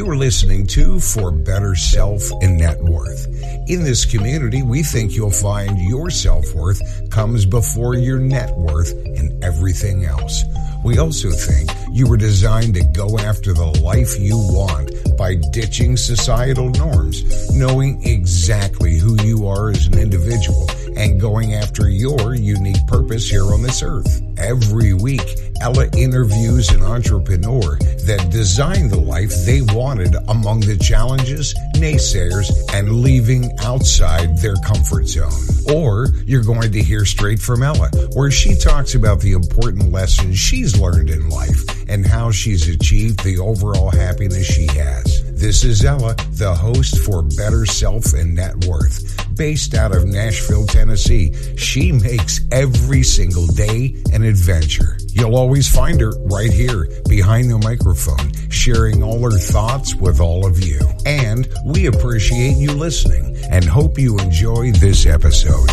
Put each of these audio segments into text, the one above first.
You're listening to For Better Self and Net Worth. In this community, we think you'll find your self worth comes before your net worth and everything else. We also think you were designed to go after the life you want by ditching societal norms, knowing exactly who you are as an individual, and going after your unique purpose here on this earth. Every week, Ella interviews an entrepreneur that designed the life they wanted among the challenges, naysayers, and leaving outside their comfort zone. Or you're going to hear straight from Ella, where she talks about the important lessons she's learned in life and how she's achieved the overall happiness she has. This is Ella, the host for Better Self and Net Worth. Based out of Nashville, Tennessee, she makes every single day an adventure. You'll always find her right here behind the microphone, sharing all her thoughts with all of you. And we appreciate you listening and hope you enjoy this episode.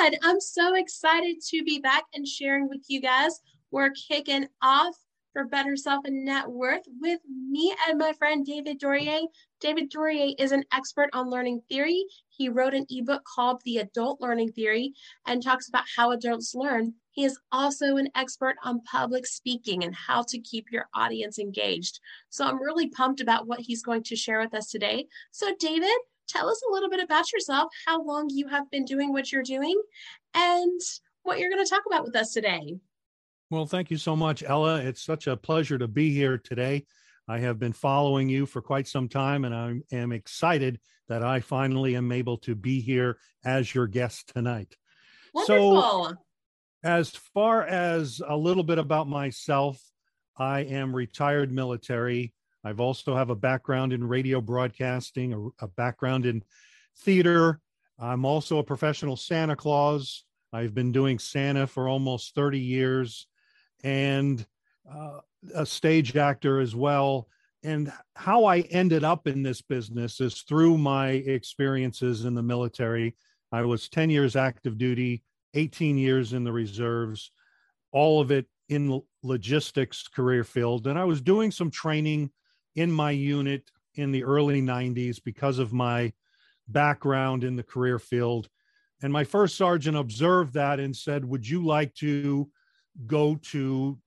Everyone. I'm so excited to be back and sharing with you guys. We're kicking off for Better Self and Net Worth with me and my friend David Dorier. David Dorier is an expert on learning theory. He wrote an ebook called The Adult Learning Theory and talks about how adults learn. He is also an expert on public speaking and how to keep your audience engaged. So I'm really pumped about what he's going to share with us today. So, David, tell us a little bit about yourself, how long you have been doing what you're doing, and what you're going to talk about with us today. Well, thank you so much, Ella. It's such a pleasure to be here today. I have been following you for quite some time, and I am excited that I finally am able to be here as your guest tonight. Wonderful. So, as far as a little bit about myself, I am retired military. I've also have a background in radio broadcasting, a, a background in theater. I'm also a professional Santa Claus. I've been doing Santa for almost 30 years and uh, a stage actor as well. And how I ended up in this business is through my experiences in the military. I was 10 years active duty, 18 years in the reserves, all of it in logistics career field. And I was doing some training in my unit in the early 90s because of my background in the career field. And my first sergeant observed that and said, Would you like to go to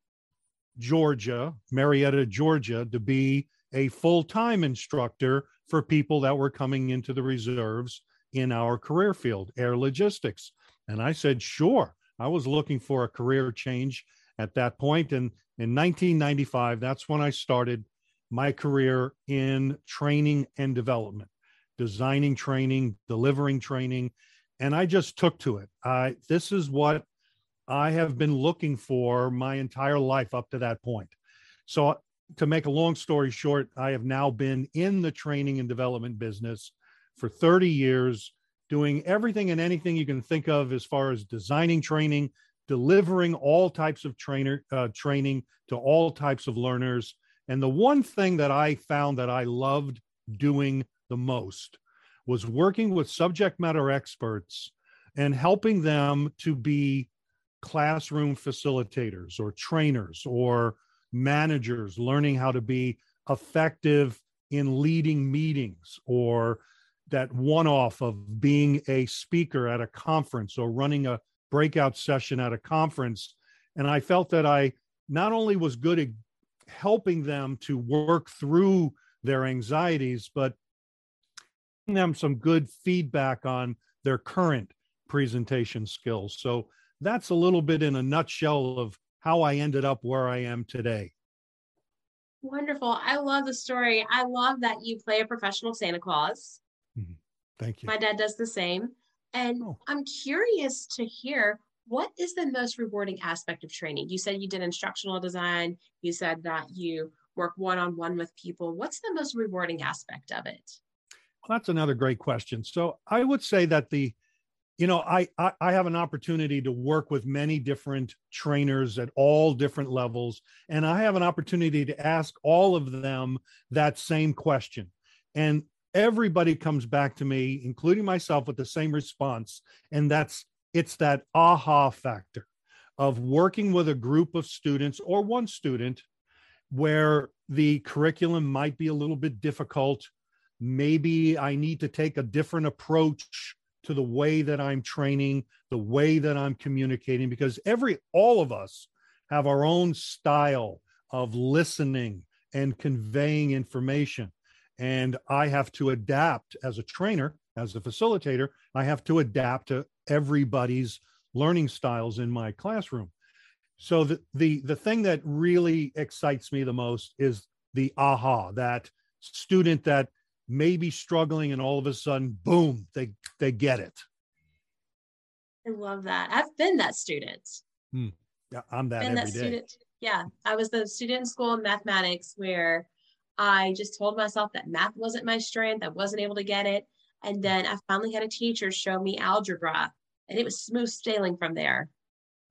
Georgia, Marietta, Georgia, to be a full time instructor for people that were coming into the reserves in our career field, air logistics. And I said, sure. I was looking for a career change at that point. And in 1995, that's when I started my career in training and development, designing training, delivering training. And I just took to it. I, this is what I have been looking for my entire life up to that point. So, to make a long story short, I have now been in the training and development business for 30 years, doing everything and anything you can think of as far as designing training, delivering all types of trainer uh, training to all types of learners. And the one thing that I found that I loved doing the most was working with subject matter experts and helping them to be classroom facilitators or trainers or managers learning how to be effective in leading meetings or that one off of being a speaker at a conference or running a breakout session at a conference. And I felt that I not only was good at helping them to work through their anxieties, but giving them some good feedback on their current presentation skills. So that's a little bit in a nutshell of how I ended up where I am today. Wonderful. I love the story. I love that you play a professional Santa Claus. Mm-hmm. Thank you. My dad does the same. And oh. I'm curious to hear what is the most rewarding aspect of training? You said you did instructional design, you said that you work one on one with people. What's the most rewarding aspect of it? Well, that's another great question. So I would say that the you know I, I, I have an opportunity to work with many different trainers at all different levels and i have an opportunity to ask all of them that same question and everybody comes back to me, including myself, with the same response. And that's it's that aha factor of working with a group of students or one student where the curriculum might be a little bit difficult. Maybe I need to take a different approach to the way that I'm training, the way that I'm communicating, because every, all of us have our own style of listening and conveying information. And I have to adapt as a trainer, as a facilitator, I have to adapt to everybody's learning styles in my classroom. So the the the thing that really excites me the most is the aha, that student that may be struggling and all of a sudden, boom, they they get it. I love that. I've been that student. Hmm. Yeah, I'm that been that day. Student. Yeah, I was the student in school in mathematics where I just told myself that math wasn't my strength. I wasn't able to get it. And then I finally had a teacher show me algebra, and it was smooth sailing from there.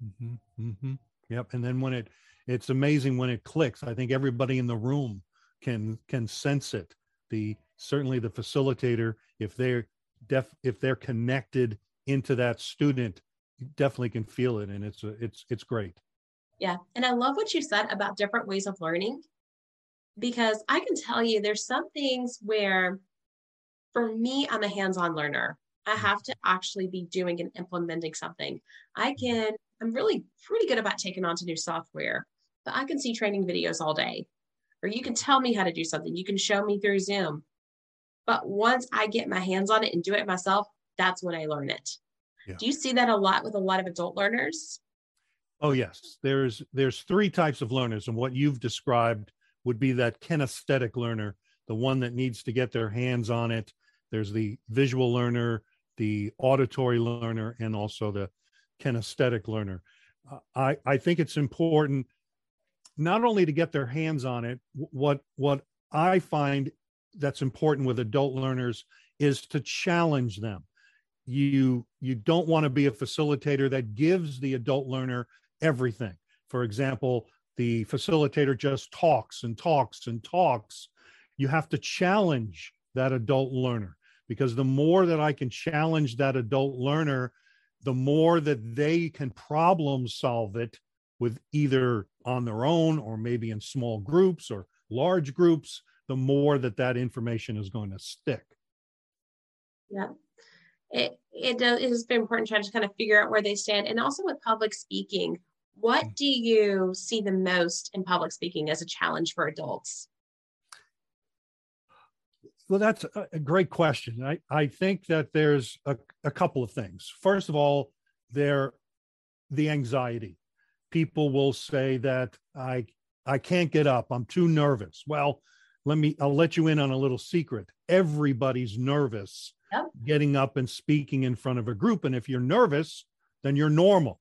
Mm-hmm, mm-hmm. Yep. And then when it, it's amazing when it clicks. I think everybody in the room can can sense it. The certainly the facilitator, if they're def, if they're connected into that student, definitely can feel it, and it's a, it's it's great. Yeah, and I love what you said about different ways of learning because I can tell you there's some things where for me, I'm a hands on learner. I mm-hmm. have to actually be doing and implementing something. I can, I'm really pretty good about taking on to new software, but I can see training videos all day. Or you can tell me how to do something, you can show me through Zoom. But once I get my hands on it and do it myself, that's when I learn it. Yeah. Do you see that a lot with a lot of adult learners? Oh yes, there's there's three types of learners, and what you've described would be that kinesthetic learner, the one that needs to get their hands on it. There's the visual learner, the auditory learner, and also the kinesthetic learner. I, I think it's important not only to get their hands on it, what what I find that's important with adult learners is to challenge them. You you don't want to be a facilitator that gives the adult learner everything. For example, the facilitator just talks and talks and talks. You have to challenge that adult learner because the more that I can challenge that adult learner, the more that they can problem solve it with either on their own or maybe in small groups or large groups, the more that that information is going to stick. Yeah. It, it, does, it has been important to try to kind of figure out where they stand. And also with public speaking, what mm. do you see the most in public speaking as a challenge for adults? Well, that's a great question. I, I think that there's a, a couple of things. First of all, there the anxiety. People will say that I I can't get up. I'm too nervous. Well, let me I'll let you in on a little secret. Everybody's nervous yep. getting up and speaking in front of a group and if you're nervous, then you're normal.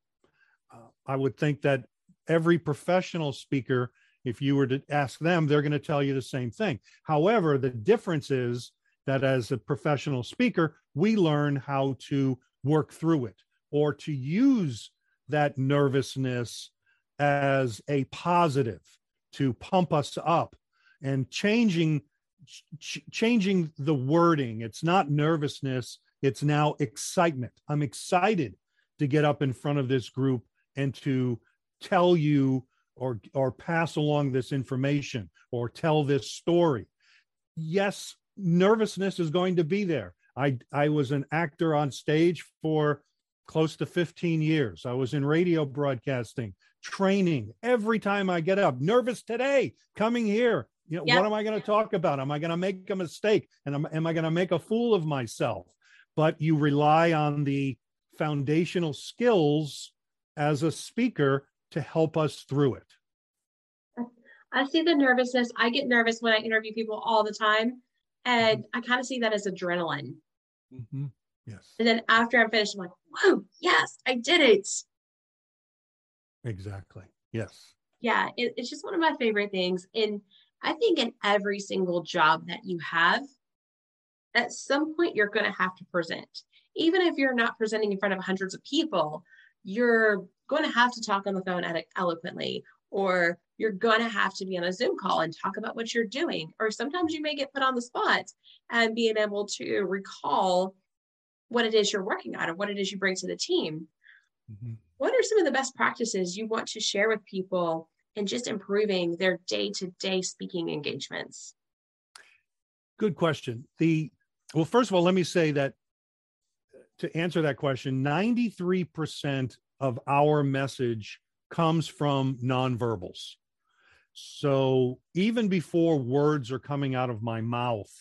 Uh, I would think that every professional speaker, if you were to ask them, they're going to tell you the same thing. However, the difference is that as a professional speaker, we learn how to work through it or to use that nervousness as a positive to pump us up and changing ch- changing the wording it's not nervousness it's now excitement i'm excited to get up in front of this group and to tell you or or pass along this information or tell this story. Yes nervousness is going to be there. I i was an actor on stage for close to 15 years. I was in radio broadcasting training every time i get up. Nervous today coming here. You know yep. what am i going to talk about? Am i going to make a mistake? And am, am i going to make a fool of myself? But you rely on the foundational skills as a speaker to help us through it? I see the nervousness. I get nervous when I interview people all the time. And mm-hmm. I kind of see that as adrenaline. Mm-hmm. Yes. And then after I'm finished, I'm like, whoa, yes, I did it. Exactly. Yes. Yeah. It, it's just one of my favorite things. And I think in every single job that you have, at some point, you're going to have to present. Even if you're not presenting in front of hundreds of people, you're going to have to talk on the phone eloquently or you're going to have to be on a Zoom call and talk about what you're doing. Or sometimes you may get put on the spot and being able to recall what it is you're working on or what it is you bring to the team. Mm-hmm. What are some of the best practices you want to share with people in just improving their day to day speaking engagements? Good question. The well, first of all, let me say that to answer that question, 93% of our message comes from nonverbals. So even before words are coming out of my mouth,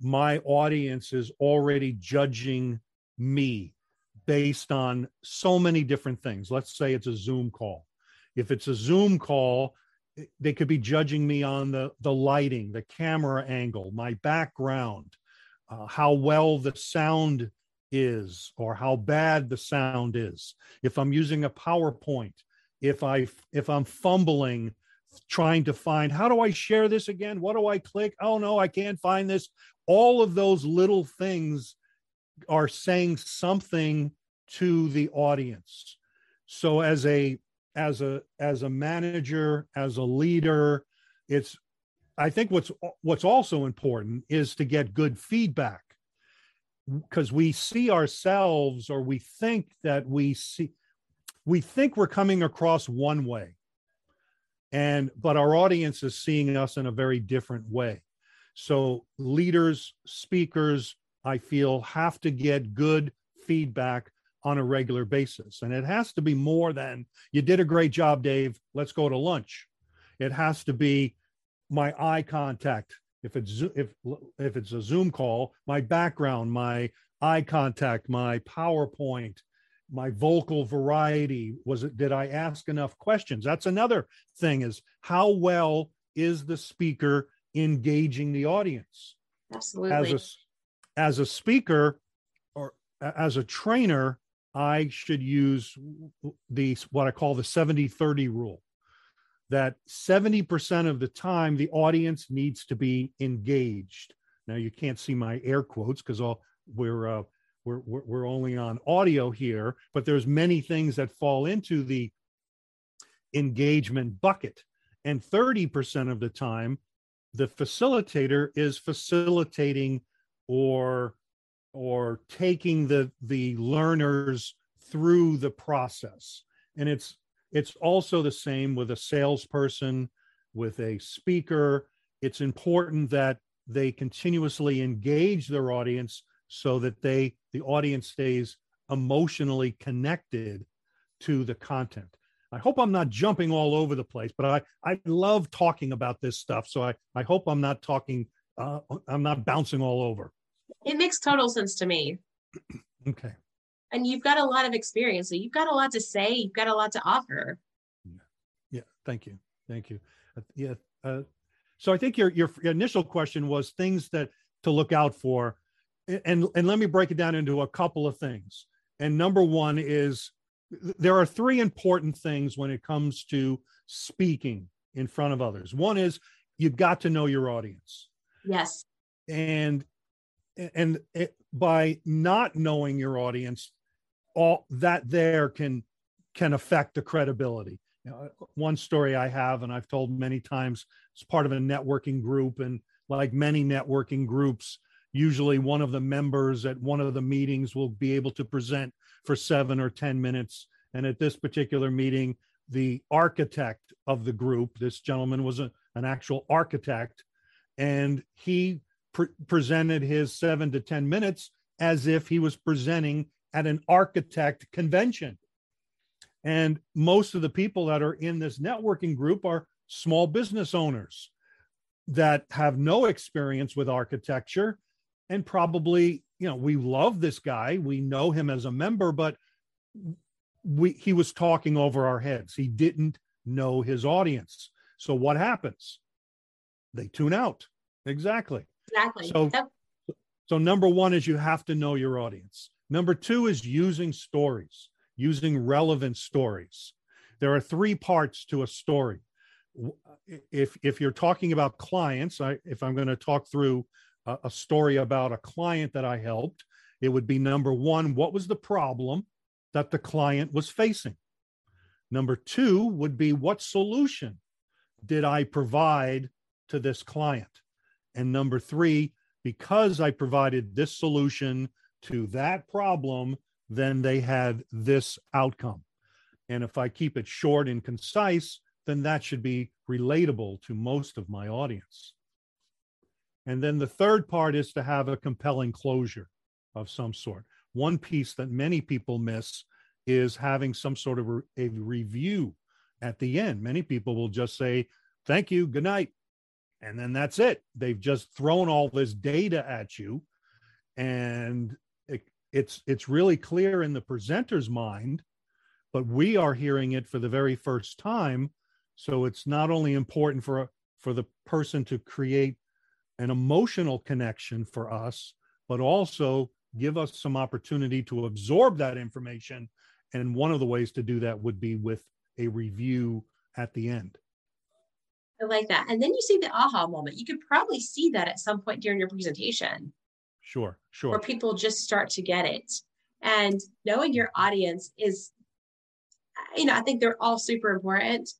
my audience is already judging me based on so many different things. Let's say it's a Zoom call. If it's a Zoom call, they could be judging me on the, the lighting, the camera angle, my background, uh, how well the sound is or how bad the sound is. If i'm using a powerpoint if i if i'm fumbling trying to find how do i share this again? What do i click? Oh no i can't find this. All of those little things are saying something to the audience. So as a as a as a manager as a leader it's i think what's what's also important is to get good feedback because we see ourselves or we think that we see we think we're coming across one way. And but our audience is seeing us in a very different way. So leaders speakers i feel have to get good feedback on a regular basis. And it has to be more than you did a great job dave. Let's go to lunch. It has to be my eye contact if it's if if it's a zoom call my background my eye contact my powerpoint my vocal variety was it did i ask enough questions? That's another thing is how well is the speaker engaging the audience? Absolutely as a as a speaker or as a trainer i should use the what i call the 70 30 rule that 70% of the time the audience needs to be engaged. Now you can't see my air quotes because all we're uh, we're we're only on audio here, but there's many things that fall into the engagement bucket. And 30% of the time the facilitator is facilitating or or taking the the learners through the process. And it's it's also the same with a salesperson, with a speaker. It's important that they continuously engage their audience so that they the audience stays emotionally connected to the content. I hope I'm not jumping all over the place, but I, I love talking about this stuff. So I, I hope I'm not talking, uh, I'm not bouncing all over. It makes total sense to me. okay and you've got a lot of experience. So you've got a lot to say. You've got a lot to offer. Yeah. yeah thank you. Thank you. Uh, yeah. Uh, so I think your your initial question was things that to look out for, and and let me break it down into a couple of things. And number one is there are three important things when it comes to speaking in front of others. One is you've got to know your audience. Yes. And and it, by not knowing your audience, all that there can can affect the credibility. You know, one story I have, and I've told many times, it's part of a networking group, and like many networking groups, usually one of the members at one of the meetings will be able to present for seven or ten minutes. And at this particular meeting, the architect of the group, this gentleman was a, an actual architect, and he pre- presented his seven to ten minutes as if he was presenting at an architect convention. And most of the people that are in this networking group are small business owners that have no experience with architecture and probably, you know, we love this guy, we know him as a member, but we he was talking over our heads. He didn't know his audience. So what happens? They tune out. Exactly. Exactly. So, yep. so number one is you have to know your audience. Number two is using stories, using relevant stories. There are three parts to a story. If, if you're talking about clients, I, if I'm going to talk through a, a story about a client that I helped, it would be number one, what was the problem that the client was facing? Number two would be what solution did I provide to this client? And number three, because I provided this solution to that problem, then they had this outcome. And if I keep it short and concise, then that should be relatable to most of my audience. And then the third part is to have a compelling closure of some sort. One piece that many people miss is having some sort of a review at the end. Many people will just say, Thank you, good night. And then that's it. They've just thrown all this data at you. And it's it's really clear in the presenter's mind, but we are hearing it for the very first time. So it's not only important for for the person to create an emotional connection for us, but also give us some opportunity to absorb that information. And one of the ways to do that would be with a review at the end. I like that. And then you see the aha moment. You could probably see that at some point during your presentation. Sure, sure. Where people just start to get it. And knowing your audience is, you know, I think they're all super important,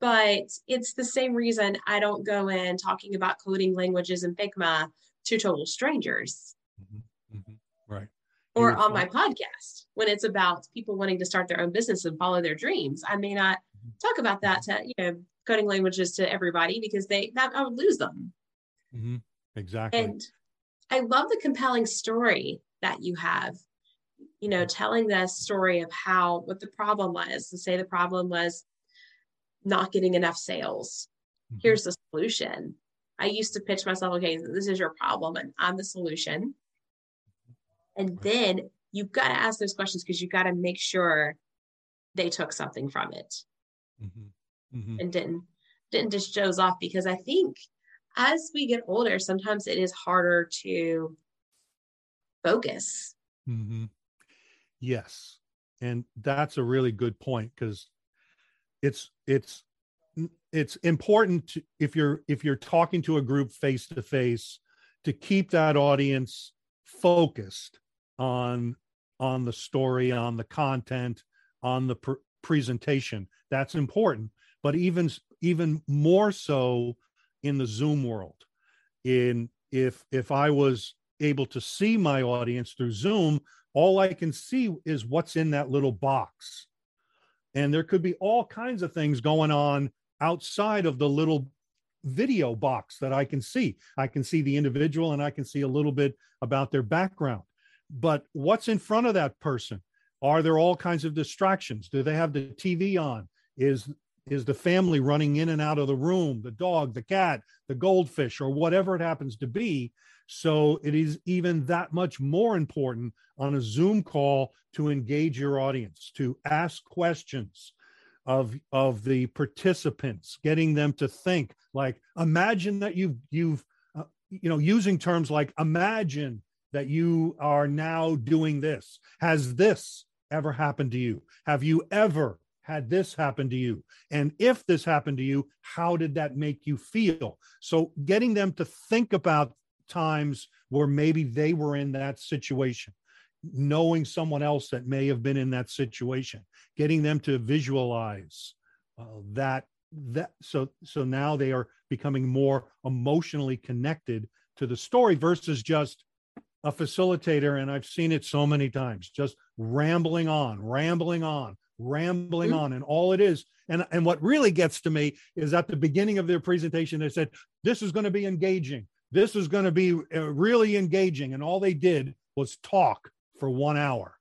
but it's the same reason I don't go in talking about coding languages and Figma to total strangers. Mm-hmm, mm-hmm, right. Or on my podcast when it's about people wanting to start their own business and follow their dreams. I may not mm-hmm. talk about that to, you know, coding languages to everybody because they that I would lose them. Mm-hmm. Exactly. And I love the compelling story that you have. You know, telling the story of how what the problem was. To say the problem was not getting enough sales. Mm-hmm. Here's the solution. I used to pitch myself, okay, this is your problem and I'm the solution. And then you've got to ask those questions because you've got to make sure they took something from it mm-hmm. Mm-hmm. and didn't didn't just shows off because I think as we get older, sometimes it is harder to focus. Mm-hmm. Yes. And that's a really good point because it's it's it's important to, if you're if you're talking to a group face to face to keep that audience focused on on the story on the content on the pr- presentation that's important but even even more so in the zoom world in if if i was able to see my audience through zoom all i can see is what's in that little box and there could be all kinds of things going on outside of the little video box that I can see. I can see the individual and I can see a little bit about their background. But what's in front of that person? Are there all kinds of distractions? Do they have the TV on? Is is the family running in and out of the room, the dog, the cat, the goldfish, or whatever it happens to be? So it is even that much more important on a Zoom call to engage your audience, to ask questions of of the participants, getting them to think. Like imagine that you've you've uh, you know using terms like imagine that you are now doing this. Has this ever happened to you? Have you ever had this happen to you? And if this happened to you, how did that make you feel? So getting them to think about times where maybe they were in that situation knowing someone else that may have been in that situation getting them to visualize uh, that that so so now they are becoming more emotionally connected to the story versus just a facilitator and i've seen it so many times just rambling on rambling on rambling mm-hmm. on and all it is and and what really gets to me is at the beginning of their presentation they said this is going to be engaging this is going to be uh, really engaging. And all they did was talk for one hour.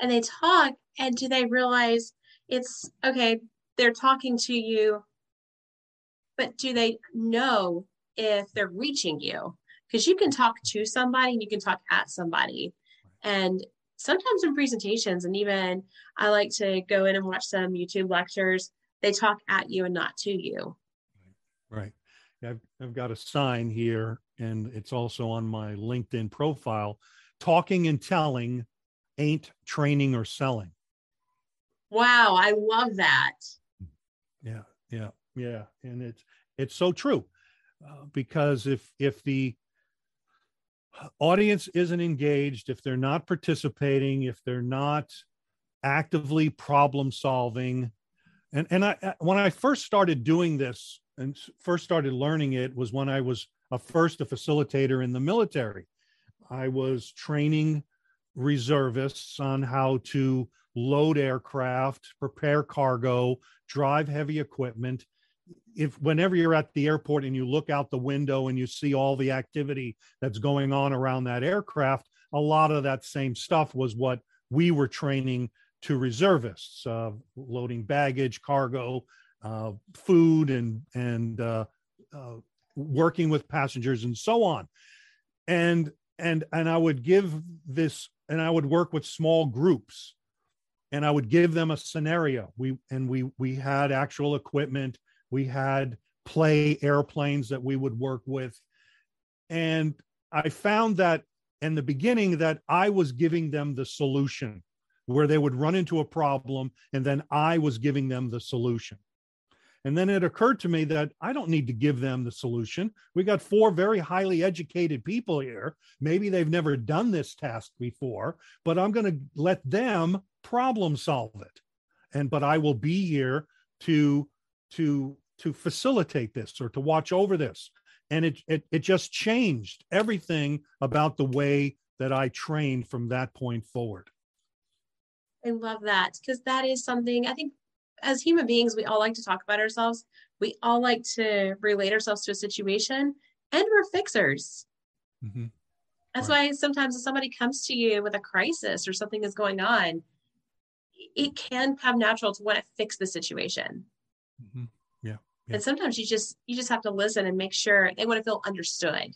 And they talk, and do they realize it's okay? They're talking to you, but do they know if they're reaching you? Because you can talk to somebody and you can talk at somebody. And sometimes in presentations, and even I like to go in and watch some YouTube lectures, they talk at you and not to you. Right. I've, I've got a sign here, and it's also on my LinkedIn profile. Talking and telling ain't training or selling. Wow, I love that. Yeah, yeah, yeah, and it's it's so true uh, because if if the audience isn't engaged, if they're not participating, if they're not actively problem solving. And, and I, when I first started doing this and first started learning it was when I was a first a facilitator in the military. I was training reservists on how to load aircraft, prepare cargo, drive heavy equipment. If whenever you're at the airport and you look out the window and you see all the activity that's going on around that aircraft, a lot of that same stuff was what we were training to reservists, uh, loading baggage, cargo, uh, food, and and uh, uh working with passengers and so on. And and and I would give this, and I would work with small groups, and I would give them a scenario. We and we we had actual equipment. We had play airplanes that we would work with, and I found that in the beginning that I was giving them the solution where they would run into a problem and then I was giving them the solution. And then it occurred to me that I don't need to give them the solution. We got four very highly educated people here. Maybe they've never done this task before, but I'm going to let them problem solve it. And but I will be here to to to facilitate this or to watch over this. And it it it just changed everything about the way that I trained from that point forward. I love that because that is something I think as human beings, we all like to talk about ourselves. We all like to relate ourselves to a situation, and we're fixers. Mm-hmm. That's right. why sometimes if somebody comes to you with a crisis or something is going on, it can come natural to want to fix the situation. Mm-hmm. Yeah. yeah. And sometimes you just you just have to listen and make sure they want to feel understood.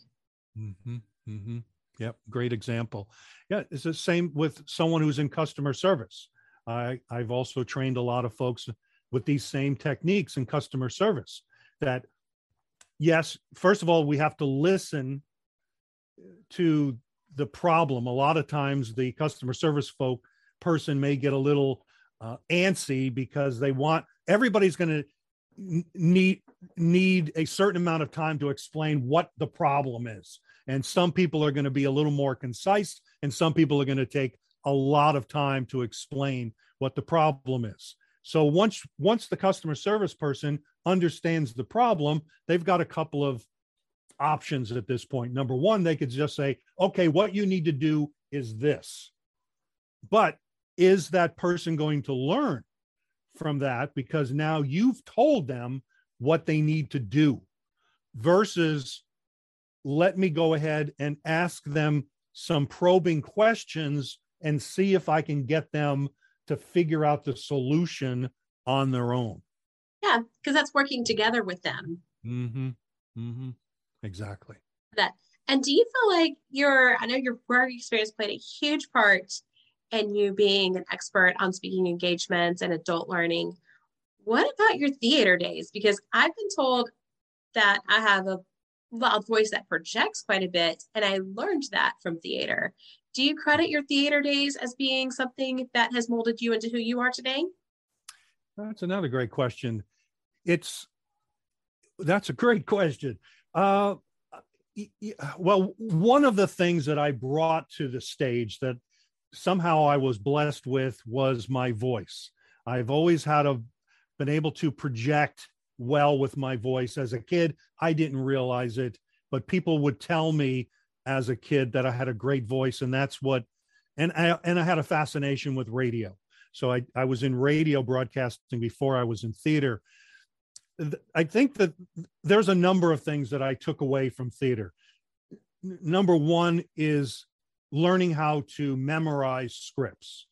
Mm-hmm. Mm-hmm. Yep. Great example. Yeah, it's the same with someone who's in customer service. I, I've also trained a lot of folks with these same techniques in customer service that yes first of all we have to listen to the problem a lot of times the customer service folk person may get a little uh, antsy because they want everybody's going to need need a certain amount of time to explain what the problem is and some people are going to be a little more concise and some people are going to take a lot of time to explain what the problem is. So once once the customer service person understands the problem, they've got a couple of options at this point. Number one, they could just say, "Okay, what you need to do is this." But is that person going to learn from that because now you've told them what they need to do versus let me go ahead and ask them some probing questions and see if I can get them to figure out the solution on their own. Yeah, because that's working together with them. Mm-hmm. Mm-hmm. Exactly. That. And do you feel like your I know your work experience played a huge part in you being an expert on speaking engagements and adult learning. What about your theater days? Because I've been told that I have a loud voice that projects quite a bit, and I learned that from theater. Do you credit your theater days as being something that has molded you into who you are today? That's another great question. It's that's a great question. Uh, well, one of the things that I brought to the stage that somehow I was blessed with was my voice. I've always had a been able to project well with my voice as a kid. I didn't realize it, but people would tell me as a kid that I had a great voice, and that's what, and I and I had a fascination with radio. So I I was in radio broadcasting before I was in theater. I think that there's a number of things that I took away from theater. Number one is learning how to memorize scripts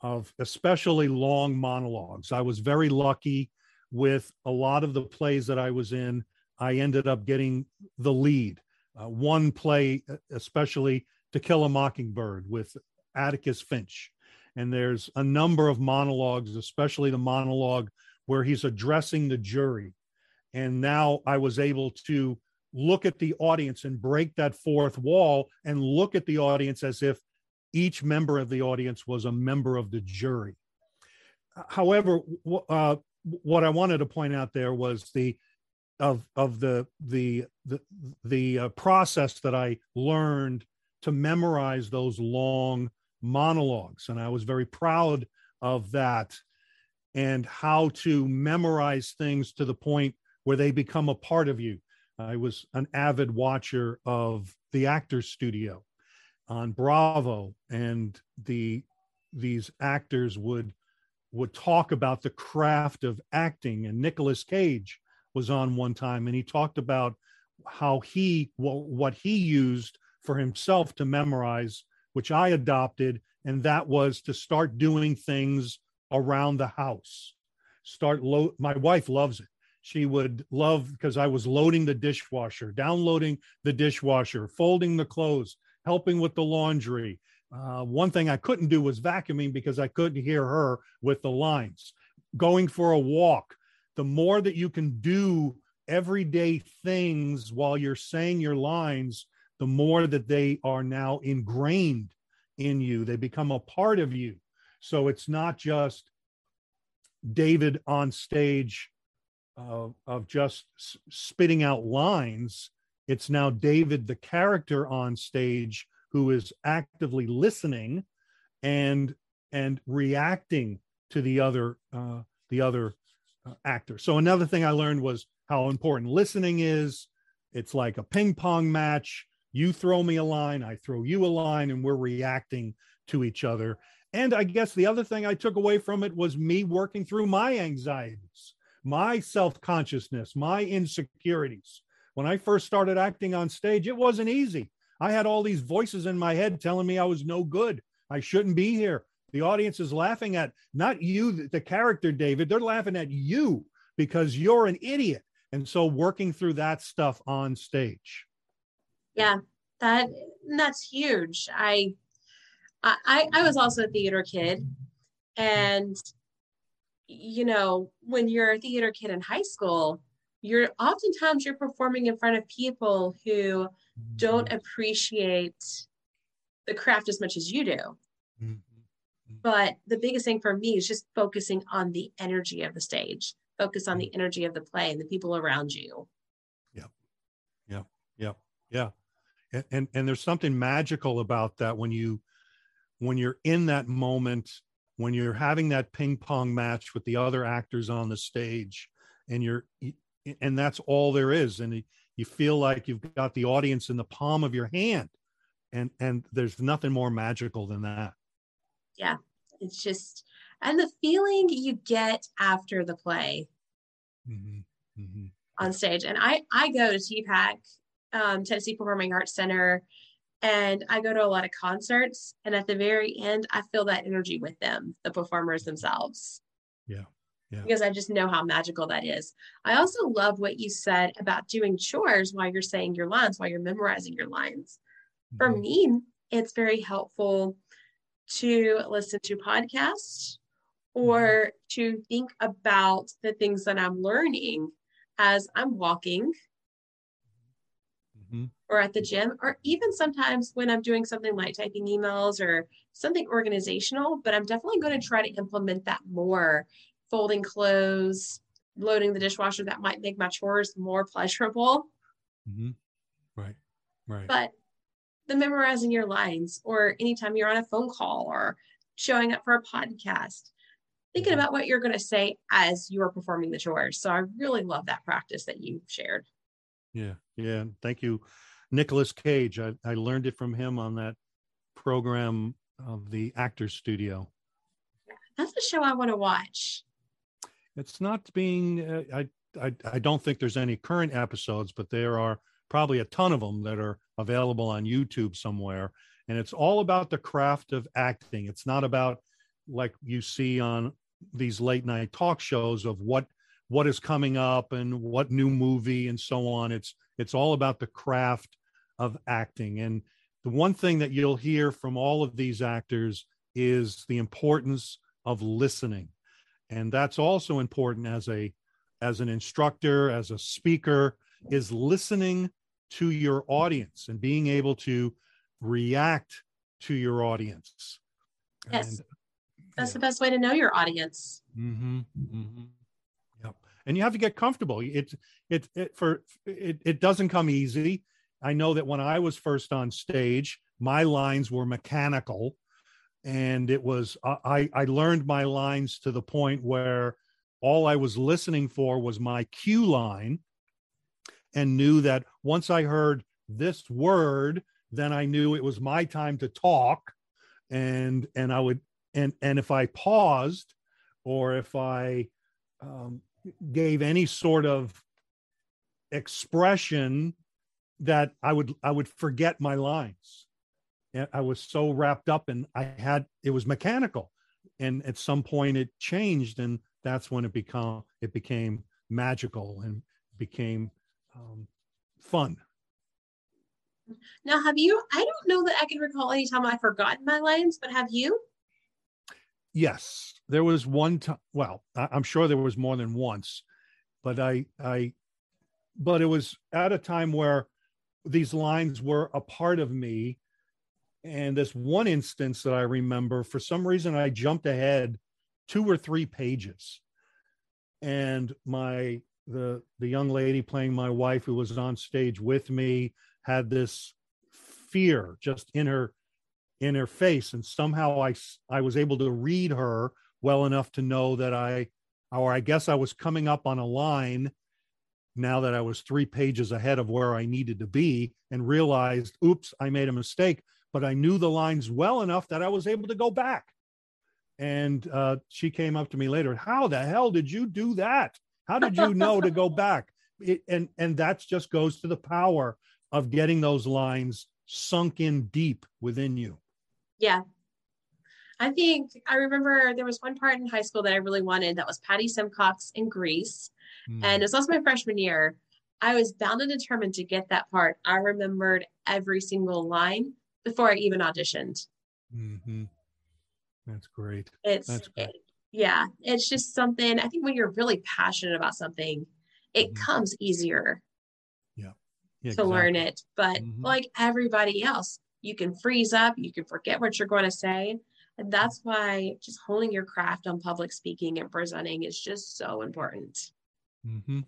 of especially long monologues. I was very lucky with a lot of the plays that I was in. I ended up getting the lead uh, one play, especially To Kill a Mockingbird with Atticus Finch. And there's a number of monologues, especially the monologue where he's addressing the jury. And now I was able to look at the audience and break that fourth wall and look at the audience as if each member of the audience was a member of the jury. However, uh, what I wanted to point out there was the of of the the the the uh, process that I learned to memorize those long monologues, and I was very proud of that and how to memorize things to the point where they become a part of you. I was an avid watcher of the Actors Studio on Bravo, and the these actors would would talk about the craft of acting. And Nicolas Cage was on one time, and he talked about how he what he used for himself to memorize, which I adopted, and that was to start doing things around the house. Start low. My wife loves it. She would love because I was loading the dishwasher, downloading the dishwasher, folding the clothes, helping with the laundry. Uh, one thing I couldn't do was vacuuming because I couldn't hear her with the lines. Going for a walk. The more that you can do everyday things while you're saying your lines, the more that they are now ingrained in you. They become a part of you. So it's not just David on stage uh, of just spitting out lines. It's now David, the character on stage, who is actively listening and and reacting to the other uh, the other uh, actor. So another thing I learned was how important listening is. It's like a ping pong match. You throw me a line, I throw you a line, and we're reacting to each other. And I guess the other thing I took away from it was me working through my anxieties, my self consciousness, my insecurities. When I first started acting on stage, it wasn't easy. I had all these voices in my head telling me I was no good. I shouldn't be here. The audience is laughing at not you, the character, David. They're laughing at you because you're an idiot. And so working through that stuff on stage. Yeah, that that's huge. I I, I was also a theater kid. And, you know, when you're a theater kid in high school, you're oftentimes you're performing in front of people who don't mm-hmm. appreciate the craft as much as you do. Mm-hmm. But the biggest thing for me is just focusing on the energy of the stage, focus on the mm-hmm. energy of the play and the people around you. Yeah. Yeah. Yeah. Yeah. And, and, and there's something magical about that when you when you're in that moment, when you're having that ping pong match with the other actors on the stage, and you're, and that's all there is, and you feel like you've got the audience in the palm of your hand, and and there's nothing more magical than that. Yeah, it's just, and the feeling you get after the play. Mm-hmm. Mm-hmm. on stage. And I I go to TPAC, um, Tennessee Performing Arts Center, and I go to a lot of concerts, and at the very end, I feel that energy with them, the performers themselves. Yeah. Yeah. Because I just know how magical that is. I also love what you said about doing chores while you're saying your lines, while you're memorizing your lines. Mm-hmm. For me, it's very helpful to listen to podcasts or mm-hmm. to think about the things that I'm learning as I'm walking mm-hmm. or at the gym, or even sometimes when I'm doing something like typing emails or something organizational. But I'm definitely going to try to implement that more folding clothes, loading the dishwasher. That might make my chores more pleasurable. Mm-hmm. Right, right. But the memorizing your lines, or anytime you're on a phone call or showing up for a podcast, thinking mm-hmm. about what you're going to say as you're performing the chores. So I really love that practice that you shared. Yeah, yeah. Thank you, Nicolas Cage. I, I learned it from him on that program of the Actors Studio. That's a show I want to watch. It's not being. Uh, I, I I don't think there's any current episodes, but there are probably a ton of them that are available on YouTube somewhere. And it's all about the craft of acting. It's not about like you see on these late night talk shows of what what is coming up and what new movie and so on. It's it's all about the craft of acting. And the one thing that you'll hear from all of these actors is the importance of listening. And that's also important as a as an instructor, as a speaker, is listening to your audience and being able to react to your audience. Yes. And, that's yeah. the best way to know your audience. Mm-hmm, mm-hmm and you have to get comfortable. It it, it for it, it doesn't come easy. I know that when I was first on stage, my lines were mechanical. and it was I I learned my lines to the point where all I was listening for was my cue line and knew that once I heard this word, then I knew it was my time to talk. And and I would and and if I paused or if I um, gave any sort of expression that I would I would forget my lines. And I was so wrapped up and I had it was mechanical. And at some point it changed and that's when it become it became magical and became um, fun. Now, have you? I don't know that I can recall any time I've forgotten my lines, but have you? Yes, there was one time. Well, I, I'm sure there was more than once, but I, I, but it was at a time where these lines were a part of me. And this one instance that I remember, for some reason, I jumped ahead two or three pages, and my the the young lady playing my wife who was on stage with me had this fear just in her in her face and somehow i i was able to read her well enough to know that i or i guess i was coming up on a line now that i was 3 pages ahead of where i needed to be and realized oops i made a mistake but i knew the lines well enough that i was able to go back and uh, she came up to me later how the hell did you do that how did you know to go back? It, and and that just goes to the power of getting those lines sunk in deep within you. Yeah. I think I remember there was one part in high school that I really wanted that was Patty Simcox in Grease. Mm. And it was also my freshman year. I was bound and determined to get that part. I remembered every single line before I even auditioned. Mm-hmm. That's great. It's That's great. It, yeah it's just something i think when you're really passionate about something it mm-hmm. comes easier yeah, yeah to exactly. learn it but mm-hmm. like everybody else you can freeze up you can forget what you're going to say and that's why just honing your craft on public speaking and presenting is just so important mm-hmm.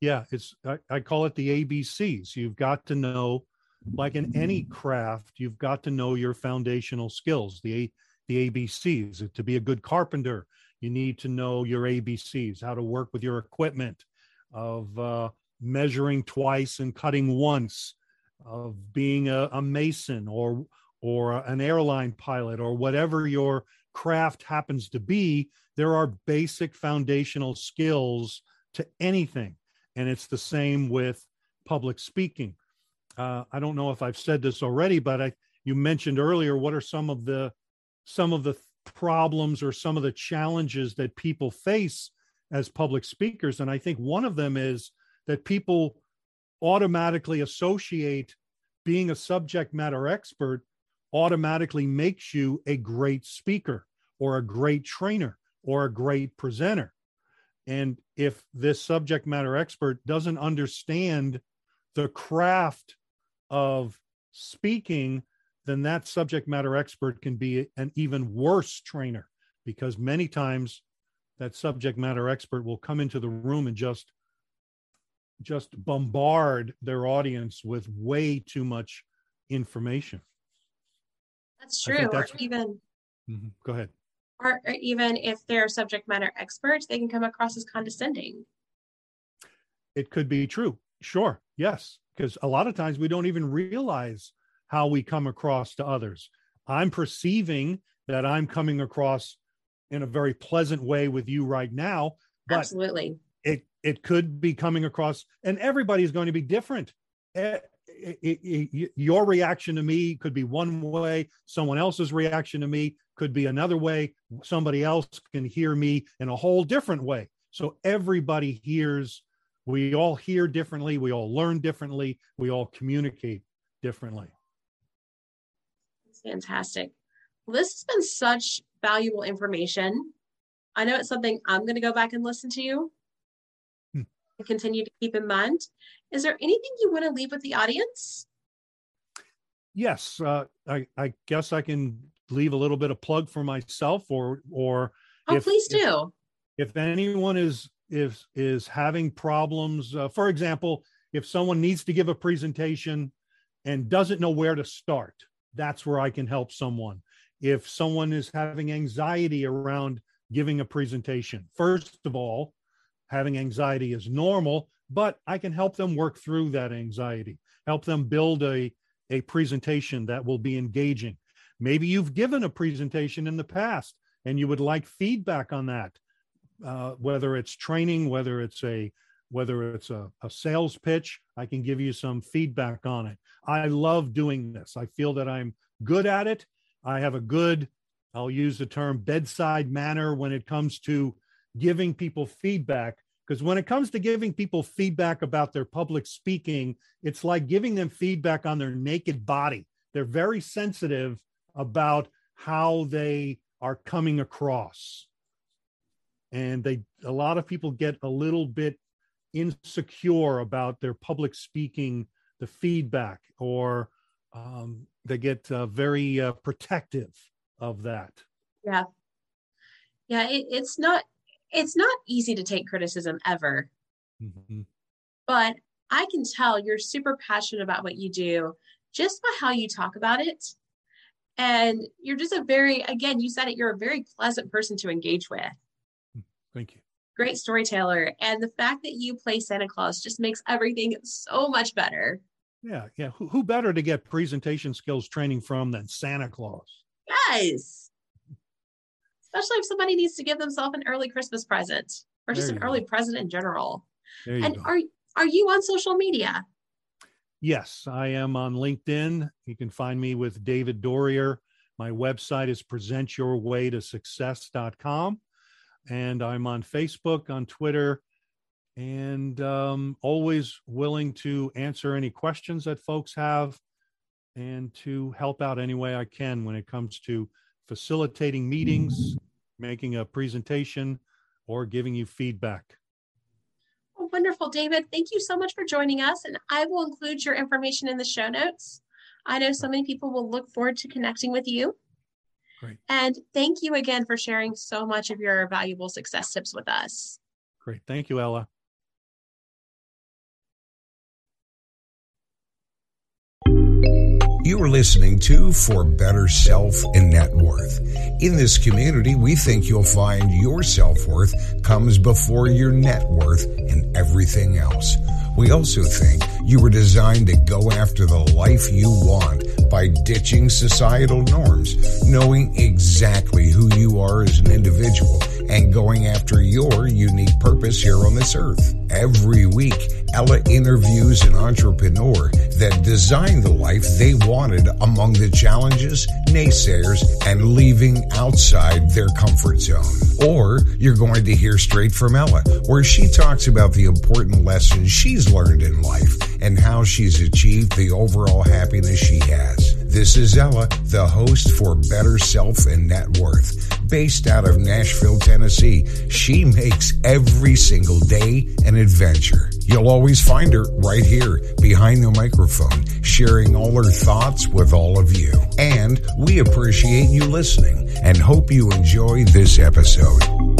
yeah it's I, I call it the abcs you've got to know like in any craft you've got to know your foundational skills the the ABCs. To be a good carpenter, you need to know your ABCs, how to work with your equipment, of uh, measuring twice and cutting once, of being a, a mason or or an airline pilot or whatever your craft happens to be. There are basic foundational skills to anything, and it's the same with public speaking. Uh, I don't know if I've said this already, but I you mentioned earlier what are some of the some of the problems or some of the challenges that people face as public speakers. And I think one of them is that people automatically associate being a subject matter expert automatically makes you a great speaker or a great trainer or a great presenter. And if this subject matter expert doesn't understand the craft of speaking, then that subject matter expert can be an even worse trainer because many times that subject matter expert will come into the room and just just bombard their audience with way too much information that's true that's, or even mm-hmm. go ahead or, or even if they're subject matter experts they can come across as condescending it could be true sure yes because a lot of times we don't even realize how we come across to others. I'm perceiving that I'm coming across in a very pleasant way with you right now, but absolutely it could be coming across, and everybody's going to be different. Your reaction to me could be one way, someone else's reaction to me could be another way. Somebody else can hear me in a whole different way. So everybody hears, we all hear differently, we all learn differently, we all communicate differently fantastic. Well, this has been such valuable information. I know it's something I'm going to go back and listen to you continue to keep in mind. Is there anything you want to leave with the audience? Yes, uh, I, I guess I can leave a little bit of plug for myself, or or oh, if, please do. If, if anyone is is is having problems, uh, for example, if someone needs to give a presentation and doesn't know where to start, that's where I can help someone. if someone is having anxiety around giving a presentation. First of all, having anxiety is normal, but I can help them work through that anxiety, help them build a, a presentation that will be engaging. Maybe you've given a presentation in the past and you would like feedback on that, uh, whether it's training, whether it's a whether it's a, a sales pitch, I can give you some feedback on it. I love doing this. I feel that I'm good at it. I have a good, I'll use the term bedside manner when it comes to giving people feedback because when it comes to giving people feedback about their public speaking, it's like giving them feedback on their naked body. They're very sensitive about how they are coming across. And they a lot of people get a little bit insecure about their public speaking, the feedback, or um, they get uh, very uh, protective of that. Yeah. Yeah, it, it's not it's not easy to take criticism ever. Mm-hmm. But I can tell you're super passionate about what you do just by how you talk about it. And you're just a very, again, you said it, you're a very pleasant person to engage with. Thank you. Great storyteller. And the fact that you play Santa Claus just makes everything so much better. Yeah. Yeah. Who, who better to get presentation skills training from than Santa Claus? Yes especially if somebody needs to give themselves an early Christmas present or just an early present in general. and go. are are you on social media? Yes, I am on LinkedIn. You can find me with David Dorier. My website is presentyourwaytosuccess.com. And I'm on Facebook, on Twitter, and um, always willing to answer any questions that folks have and to help out any way I can when it comes to facilitating meetings, making a presentation, or giving you feedback. Oh, wonderful, David. Thank you so much for joining us. And I will include your information in the show notes. I know so many people will look forward to connecting with you. Great. And thank you again for sharing so much of your valuable success tips with us. Great. Thank you, Ella. You are listening to For Better Self and Net Worth. In this community, we think you'll find your self worth comes before your net worth and everything else. We also think you were designed to go after the life you want by ditching societal norms, knowing exactly who you are as an individual, and going after your unique purpose here on this earth. Every week, Ella interviews an entrepreneur that designed the life they wanted among the challenges, naysayers, and leaving outside their comfort zone. Or you're going to hear straight from Ella, where she talks about the important lessons she's learned in life and how she's achieved the overall happiness she has. This is Ella, the host for Better Self and Net Worth. Based out of Nashville, Tennessee, she makes every single day an adventure. You'll always find her right here behind the microphone, sharing all her thoughts with all of you. And we appreciate you listening and hope you enjoy this episode.